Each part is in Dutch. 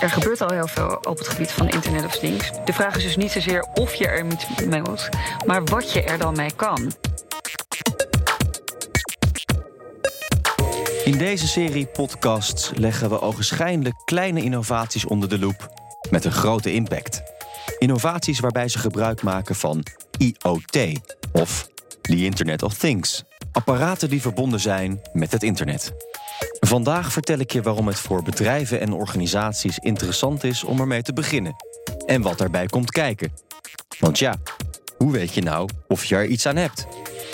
er gebeurt al heel veel op het gebied van Internet of Things. De vraag is dus niet zozeer of je er mee moet, maar wat je er dan mee kan. In deze serie podcasts leggen we ogenschijnlijk kleine innovaties onder de loep met een grote impact. Innovaties waarbij ze gebruik maken van IoT of the Internet of Things. Apparaten die verbonden zijn met het internet. Vandaag vertel ik je waarom het voor bedrijven en organisaties interessant is om ermee te beginnen. En wat daarbij komt kijken. Want ja, hoe weet je nou of je er iets aan hebt?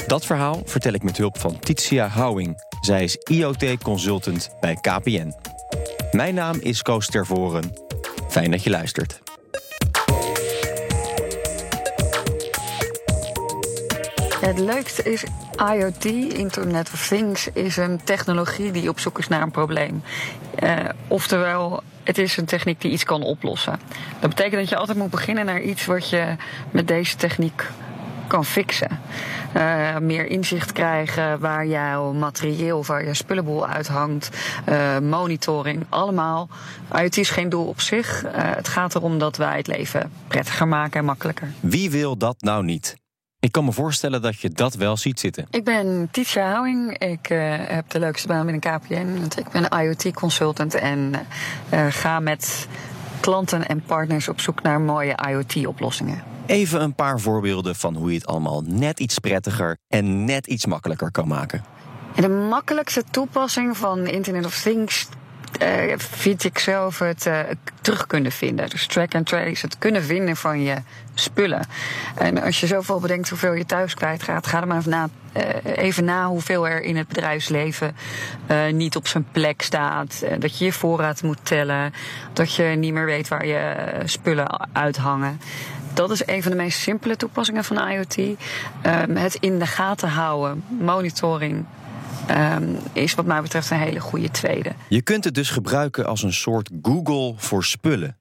Dat verhaal vertel ik met hulp van Titia Houwing. Zij is IoT-consultant bij KPN. Mijn naam is Koos Tervoren. Fijn dat je luistert. Het leukste is IoT, Internet of Things, is een technologie die op zoek is naar een probleem. Uh, oftewel, het is een techniek die iets kan oplossen. Dat betekent dat je altijd moet beginnen naar iets wat je met deze techniek kan fixen. Uh, meer inzicht krijgen waar jouw materieel, waar je spullenboel uithangt, uh, monitoring, allemaal. IoT is geen doel op zich. Het gaat erom dat wij het leven prettiger maken en makkelijker. Wie wil dat nou niet? Ik kan me voorstellen dat je dat wel ziet zitten. Ik ben Titia Houwing. Ik uh, heb de leukste baan binnen KPN. Want ik ben IoT-consultant en uh, ga met klanten en partners op zoek naar mooie IoT-oplossingen. Even een paar voorbeelden van hoe je het allemaal net iets prettiger en net iets makkelijker kan maken. En de makkelijkste toepassing van Internet of Things uh, vind ik zelf het uh, terug kunnen vinden. Dus track and trace, het kunnen vinden van je spullen. En als je zoveel bedenkt hoeveel je thuis kwijtgaat, ga er maar even na, uh, even na hoeveel er in het bedrijfsleven niet op zijn plek staat. dat je je voorraad moet tellen. Dat je niet meer weet waar je spullen uithangen. Dat is een van de meest simpele toepassingen van IoT. Um, het in de gaten houden, monitoring, Um, is wat mij betreft een hele goede tweede. Je kunt het dus gebruiken als een soort Google voor spullen.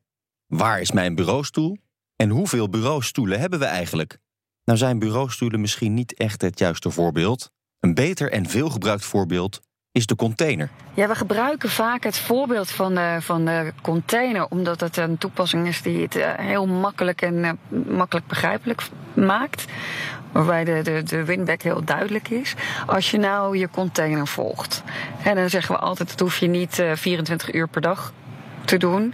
Waar is mijn bureaustoel? En hoeveel bureaustoelen hebben we eigenlijk? Nou zijn bureaustoelen misschien niet echt het juiste voorbeeld. Een beter en veelgebruikt voorbeeld is de container. Ja, we gebruiken vaak het voorbeeld van de, van de container, omdat het een toepassing is die het heel makkelijk en uh, makkelijk begrijpelijk maakt. Waarbij de, de, de winback heel duidelijk is. Als je nou je container volgt. En dan zeggen we altijd, dat hoef je niet uh, 24 uur per dag te doen.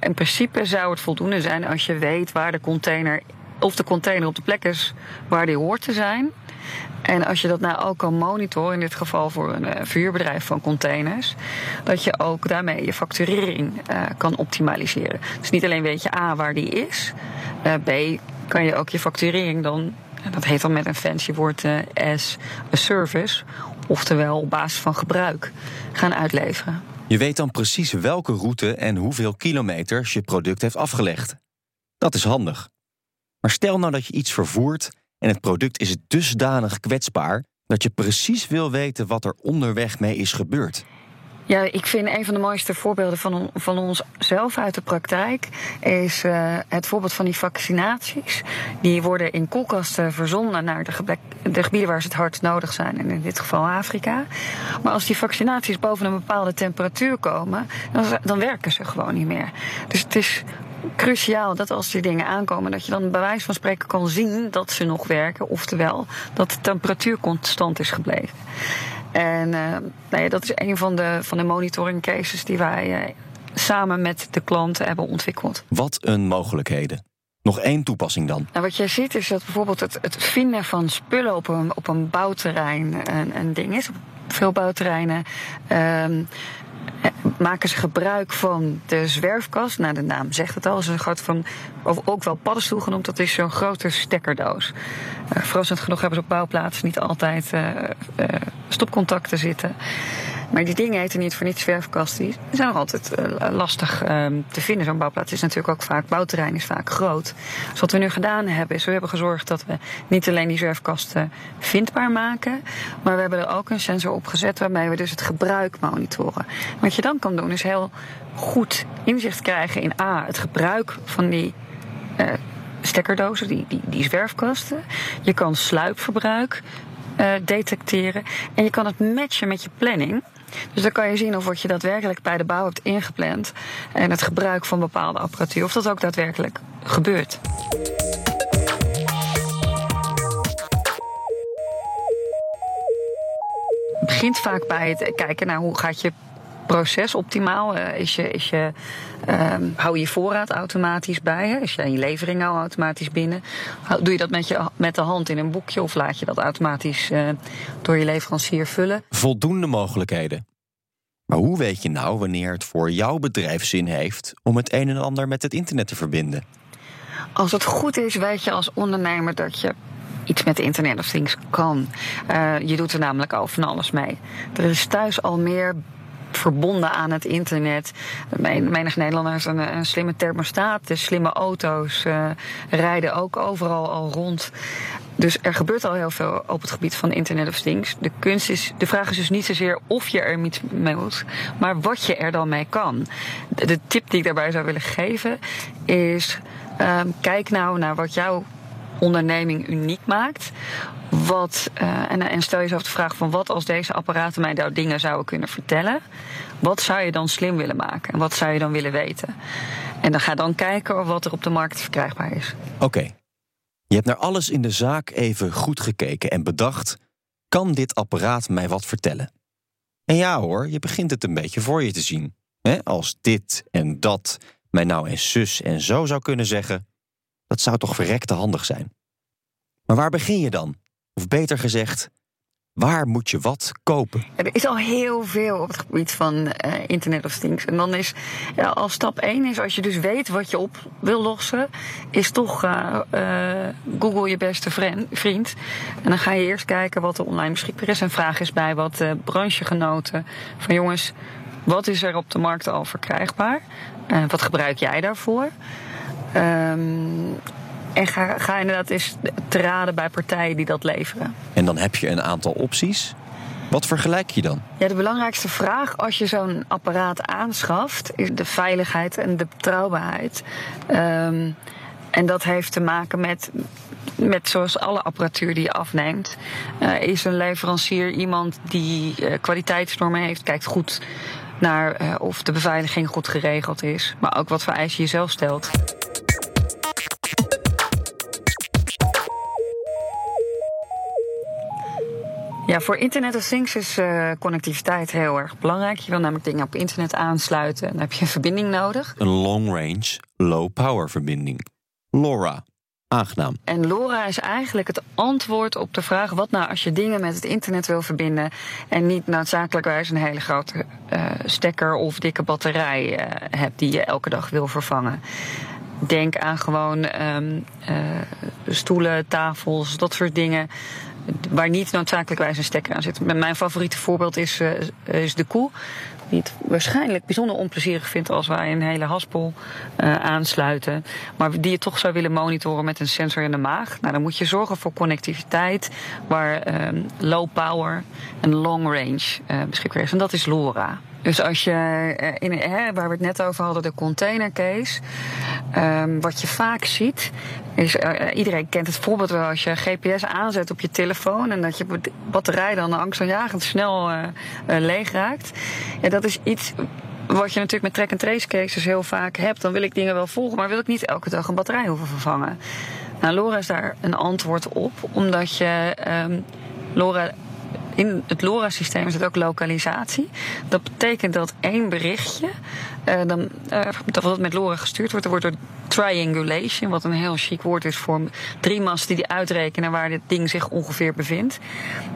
In principe zou het voldoende zijn als je weet waar de container, of de container op de plek is waar die hoort te zijn. En als je dat nou ook kan monitoren, in dit geval voor een uh, verhuurbedrijf van containers, dat je ook daarmee je facturering uh, kan optimaliseren. Dus niet alleen weet je A waar die is, uh, B kan je ook je facturering dan, dat heet dan met een fancy woord as a service, oftewel op basis van gebruik, gaan uitleveren. Je weet dan precies welke route en hoeveel kilometers je product heeft afgelegd. Dat is handig. Maar stel nou dat je iets vervoert en het product is dusdanig kwetsbaar dat je precies wil weten wat er onderweg mee is gebeurd. Ja, ik vind een van de mooiste voorbeelden van, van ons zelf uit de praktijk is uh, het voorbeeld van die vaccinaties. Die worden in koelkasten verzonden naar de, gebieden waar ze het hardst nodig zijn, en in dit geval Afrika. Maar als die vaccinaties boven een bepaalde temperatuur komen, dan, dan werken ze gewoon niet meer. Dus het is cruciaal dat als die dingen aankomen, dat je dan bij wijze van spreken kan zien dat ze nog werken. Oftewel, dat de temperatuur constant is gebleven. En uh, nou ja, dat is een van de, van de monitoring cases die wij uh, samen met de klanten hebben ontwikkeld. Wat een mogelijkheden. Nog één toepassing dan. Nou, wat je ziet is dat bijvoorbeeld het, het vinden van spullen op een, op een bouwterrein een, een ding is. Op veel bouwterreinen. Um, maken ze gebruik van de zwerfkast. Nou, de naam zegt het al. is een groot van, of ook wel paddenstoel genoemd. Dat is zo'n grote stekkerdoos. Uh, verrassend genoeg hebben ze op bouwplaatsen niet altijd uh, uh, stopcontacten zitten. Maar die dingen heten niet voor niets zwerfkast. Die zijn nog altijd uh, lastig uh, te vinden. Zo'n bouwplaats is natuurlijk ook vaak, bouwterrein is vaak groot. Dus wat we nu gedaan hebben, is we hebben gezorgd dat we niet alleen die zwerfkasten vindbaar maken. Maar we hebben er ook een sensor op gezet waarmee we dus het gebruik monitoren. Wat je dan kan doen is heel goed inzicht krijgen in A, het gebruik van die uh, stekkerdozen, die, die, die zwerfkasten. Je kan sluipverbruik uh, detecteren. En je kan het matchen met je planning. Dus dan kan je zien of wat je daadwerkelijk bij de bouw hebt ingepland en het gebruik van bepaalde apparatuur, of dat ook daadwerkelijk gebeurt. Begint vaak bij het kijken naar hoe gaat je proces optimaal? Uh, is je, is je, um, hou je voorraad automatisch bij? Hè? Is je je levering al automatisch binnen? Doe je dat met, je, met de hand in een boekje of laat je dat automatisch uh, door je leverancier vullen? Voldoende mogelijkheden. Maar hoe weet je nou wanneer het voor jouw bedrijf zin heeft om het een en ander met het internet te verbinden? Als het goed is, weet je als ondernemer dat je iets met Internet of Things kan. Uh, je doet er namelijk al van alles mee. Er is thuis al meer verbonden aan het internet. Menig Nederlanders een, een slimme thermostaat, de slimme auto's uh, rijden ook overal al rond. Dus er gebeurt al heel veel op het gebied van Internet of Things. De kunst is, de vraag is dus niet zozeer of je er iets mee moet, maar wat je er dan mee kan. De, tip die ik daarbij zou willen geven is: um, kijk nou naar wat jouw onderneming uniek maakt. Wat, uh, en, en, stel jezelf de vraag van wat als deze apparaten mij nou dingen zouden kunnen vertellen. Wat zou je dan slim willen maken? En wat zou je dan willen weten? En dan ga dan kijken wat er op de markt verkrijgbaar is. Oké. Je hebt naar alles in de zaak even goed gekeken en bedacht: kan dit apparaat mij wat vertellen? En ja hoor, je begint het een beetje voor je te zien. Als dit en dat mij nou en zus en zo zou kunnen zeggen, dat zou toch verrekte handig zijn. Maar waar begin je dan? Of beter gezegd, waar moet je wat kopen? Er is al heel veel op het gebied van uh, Internet of Things. En dan is ja, als stap 1 is, als je dus weet wat je op wil lossen, is toch uh, uh, Google je beste vriend. En dan ga je eerst kijken wat er online beschikbaar is. En vraag eens bij wat branchegenoten van jongens, wat is er op de markt al verkrijgbaar? wat gebruik jij daarvoor? Um, en ga, ga inderdaad eens te raden bij partijen die dat leveren. En dan heb je een aantal opties. Wat vergelijk je dan? Ja, de belangrijkste vraag als je zo'n apparaat aanschaft is de veiligheid en de betrouwbaarheid. Um, en dat heeft te maken met, met zoals alle apparatuur die je afneemt. Uh, is een leverancier iemand die uh, kwaliteitsnormen heeft, kijkt goed naar uh, of de beveiliging goed geregeld is, maar ook wat voor eisen je zelf stelt. Ja, voor Internet of Things is uh, connectiviteit heel erg belangrijk. Je wil namelijk dingen op internet aansluiten en dan heb je een verbinding nodig. Een long range, low power verbinding. LoRa. Aangenaam. En LoRa is eigenlijk het antwoord op de vraag: wat nou als je dingen met het internet wil verbinden en niet noodzakelijkwijs een hele grote uh, stekker of dikke batterij uh, hebt die je elke dag wil vervangen. Denk aan gewoon um, stoelen, tafels, dat soort dingen waar niet noodzakelijkwijs een stekker aan zit. Mijn favoriete voorbeeld is, uh, is de koe. Die het waarschijnlijk bijzonder onplezierig vindt als wij een hele haspel uh, aansluiten. Maar die je toch zou willen monitoren met een sensor in de maag. Nou, dan moet je zorgen voor connectiviteit waar uh, low power en long range uh, beschikbaar is. En dat is LoRa. Dus als je, eh, in, hè, waar we het net over hadden, de containercase. Um, wat je vaak ziet, is, uh, iedereen kent het voorbeeld wel als je GPS aanzet op je telefoon en dat je batterij dan angstaanjagend snel uh, leeg raakt. Ja, dat is iets wat je natuurlijk met track-and-trace cases heel vaak hebt. Dan wil ik dingen wel volgen, maar wil ik niet elke dag een batterij hoeven vervangen. Nou, LoRa is daar een antwoord op, omdat je um, LoRa in het LoRa-systeem zit ook lokalisatie. Dat betekent dat één berichtje, uh, dan, uh, dat wat met LoRa gestuurd wordt, er wordt door triangulation, wat een heel chic woord is voor drie masten die uitrekenen waar dit ding zich ongeveer bevindt.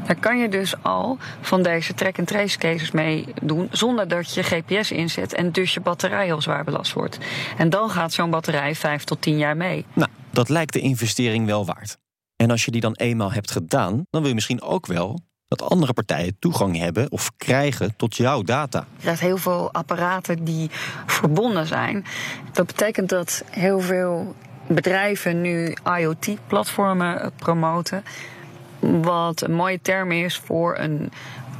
Daar kan je dus al van deze track-and-trace cases mee doen, zonder dat je GPS inzet en dus je batterij heel zwaar belast wordt. En dan gaat zo'n batterij vijf tot tien jaar mee. Nou, dat lijkt de investering wel waard. En als je die dan eenmaal hebt gedaan, dan wil je misschien ook wel dat andere partijen toegang hebben of krijgen tot jouw data. Er zijn heel veel apparaten die verbonden zijn. Dat betekent dat heel veel bedrijven nu IoT-platformen promoten. Wat een mooie term is voor een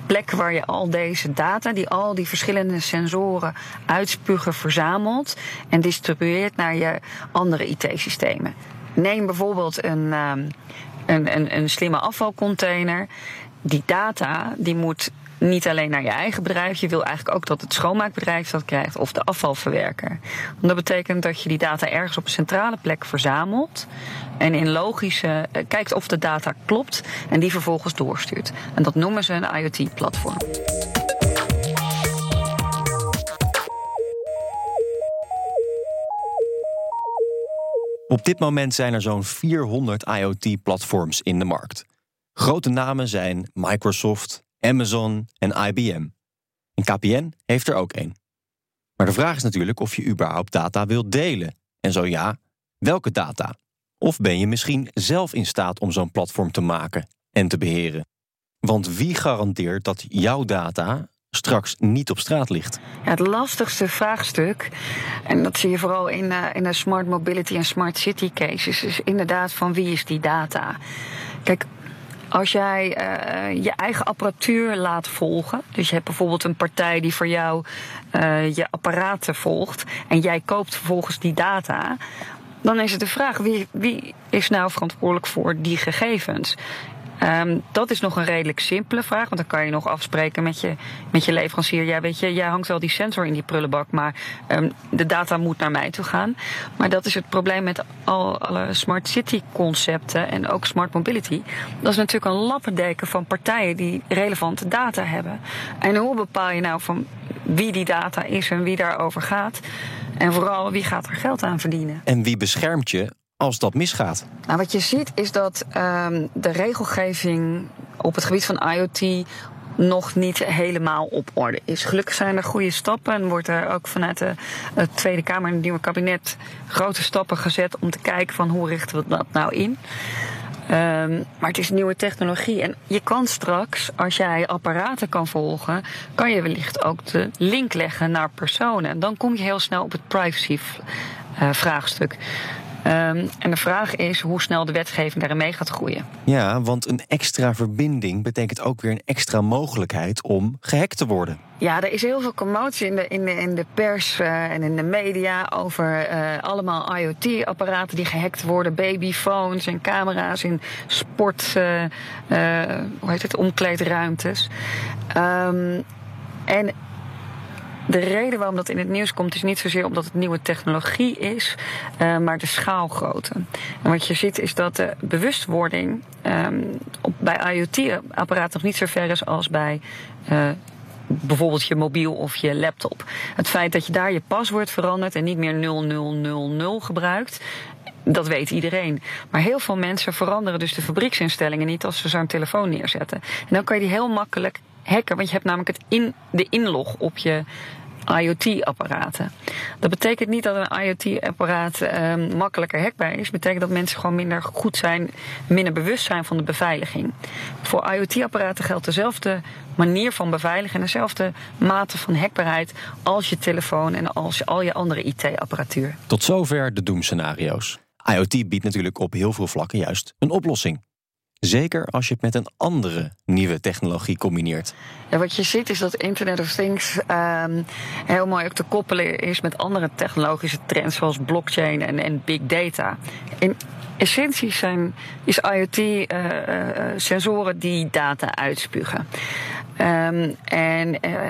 plek waar je al deze data, die al die verschillende sensoren uitspugen, verzamelt en distribueert naar je andere IT-systemen. Neem bijvoorbeeld ehm, een, een, een slimme afvalcontainer die data die moet niet alleen naar je eigen bedrijf. Je wil eigenlijk ook dat het schoonmaakbedrijf dat krijgt of de afvalverwerker. Want dat betekent dat je die data ergens op een centrale plek verzamelt. En in logische eh, kijkt of de data klopt en die vervolgens doorstuurt. En dat noemen ze een IoT-platform. Op dit moment zijn er zo'n 400 IoT-platforms in de markt. Grote namen zijn Microsoft, Amazon en IBM. En KPN heeft er ook één. Maar de vraag is natuurlijk of je überhaupt data wilt delen. En zo ja, welke data? Of ben je misschien zelf in staat om zo'n platform te maken en te beheren? Want wie garandeert dat jouw data straks niet op straat ligt? Het lastigste vraagstuk, en dat zie je vooral in, uh, in de smart mobility en smart city cases, is inderdaad van wie is die data? Kijk, als jij uh, je eigen apparatuur laat volgen, dus je hebt bijvoorbeeld een partij die voor jou uh, je apparaten volgt en jij koopt vervolgens die data, dan is het de vraag wie, wie is nou verantwoordelijk voor die gegevens? Um, dat is nog een redelijk simpele vraag, want dan kan je nog afspreken met je, met je leverancier. Ja, weet je, jij hangt wel die sensor in die prullenbak, maar um, de data moet naar mij toe gaan. Maar dat is het probleem met al, alle smart city concepten en ook smart mobility. Dat is natuurlijk een lappendeken van partijen die relevante data hebben. En hoe bepaal je nou van wie die data is en wie daarover gaat? En vooral wie gaat er geld aan verdienen? En wie beschermt je als dat misgaat? Nou, wat je ziet is dat um, de regelgeving op het gebied van IoT nog niet helemaal op orde is. Gelukkig zijn er goede stappen en wordt er ook vanuit de, Tweede Kamer en het nieuwe kabinet grote stappen gezet om te kijken van hoe richten we dat nou in. Um, maar het is nieuwe technologie. En je kan straks, als jij apparaten kan volgen, kan je wellicht ook de link leggen naar personen. En dan kom je heel snel op het privacy vraagstuk. Um, en de vraag is hoe snel de wetgeving daarin mee gaat groeien. Ja, want een extra verbinding betekent ook weer een extra mogelijkheid om gehackt te worden. Ja, er is heel veel commotie in de, in de, in de pers uh, en in de media over uh, allemaal IoT-apparaten die gehackt worden, babyphones en camera's in sport, uh, hoe heet het, omkleedruimtes. Um, en de reden waarom dat in het nieuws komt, is niet zozeer omdat het nieuwe technologie is, uh, maar de schaalgrootte. En wat je ziet is dat de bewustwording um, op, bij IoT-apparaten nog niet zo ver is als bij. Uh, bijvoorbeeld je mobiel of je laptop. Het feit dat je daar je paswoord verandert en niet meer 0000 gebruikt, dat weet iedereen. Maar heel veel mensen veranderen dus de fabrieksinstellingen niet als ze zo'n telefoon neerzetten. En dan kan je die heel makkelijk hacken, want je hebt namelijk het in, de inlog op je IoT-apparaten. Dat betekent niet dat een IoT-apparaat um, makkelijker hackbaar is. Dat betekent dat mensen gewoon minder goed zijn, minder bewust zijn van de beveiliging. Voor IoT-apparaten geldt dezelfde manier van beveiligen en dezelfde mate van hackbaarheid als je telefoon en als je, al je andere IT-apparatuur. Tot zover de doemscenario's. IoT biedt natuurlijk op heel veel vlakken juist een oplossing. Zeker als je het met een andere nieuwe technologie combineert. Wat je ziet is dat Internet of Things um, heel mooi ook te koppelen is met andere technologische trends zoals blockchain en, en big data. In essentie zijn, is IoT uh, uh, sensoren die data uitspugen. Um, en uh,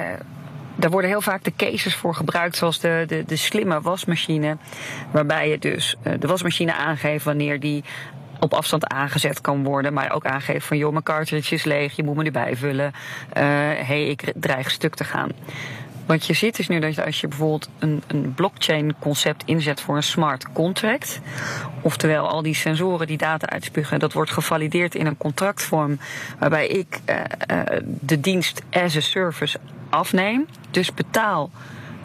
daar worden heel vaak de cases voor gebruikt, zoals de, de, de slimme wasmachine. Waarbij je dus de wasmachine aangeeft wanneer die op afstand aangezet kan worden. Maar ook aangeeft van joh, mijn cartridge is leeg, je moet me nu bijvullen. Hé, uh, hey, ik dreig stuk te gaan. Wat je ziet is nu dat als je bijvoorbeeld een, een blockchain concept inzet voor een smart contract, oftewel al die sensoren die data uitspugen, dat wordt gevalideerd in een contractvorm waarbij ik uh, uh, de dienst as a service afneem, dus betaal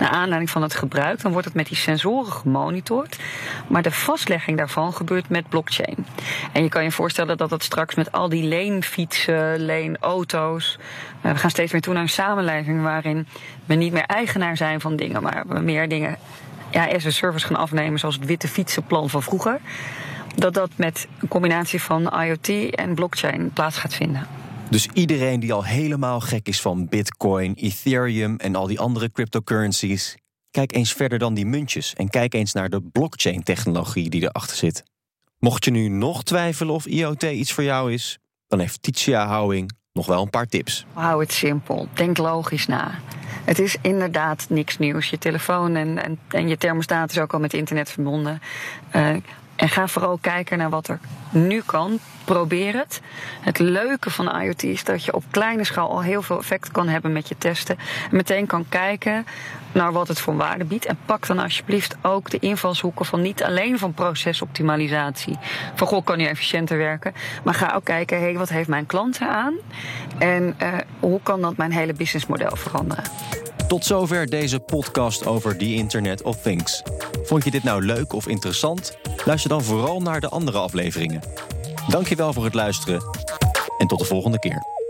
naar aanleiding van het gebruik. Dan wordt het met die sensoren gemonitord. Maar de vastlegging daarvan gebeurt met blockchain. En je kan je voorstellen dat dat straks met al die leenfietsen, leenauto's. Uh, we gaan steeds meer toe naar een samenleving waarin we niet meer eigenaar zijn van dingen, maar we meer dingen ja, as a service gaan afnemen, zoals het witte fietsenplan van vroeger. Dat dat met een combinatie van IoT en blockchain plaats gaat vinden. Dus iedereen die al helemaal gek is van Bitcoin, Ethereum en al die andere cryptocurrencies, kijk eens verder dan die muntjes en kijk eens naar de blockchain-technologie die erachter zit. Mocht je nu nog twijfelen of IoT iets voor jou is, dan heeft Titia Houwing nog wel een paar tips. Hou het simpel. Denk logisch na. Het is inderdaad niks nieuws. Je telefoon en, en, je thermostaat is ook al met internet verbonden. Uh, en ga vooral kijken naar wat er nu kan. Probeer het. Het leuke van IoT is dat je op kleine schaal al heel veel effect kan hebben met je testen. En meteen kan kijken naar wat het voor waarde biedt. En pak dan alsjeblieft ook de invalshoeken van niet alleen van procesoptimalisatie. Van goh, kan je efficiënter werken. Maar ga ook kijken, hé, wat heeft mijn klant eraan? En uh, hoe kan dat mijn hele businessmodel veranderen? Tot zover deze podcast over the Internet of Things. Vond je dit nou leuk of interessant? Luister dan vooral naar de andere afleveringen. Dankjewel voor het luisteren en tot de volgende keer.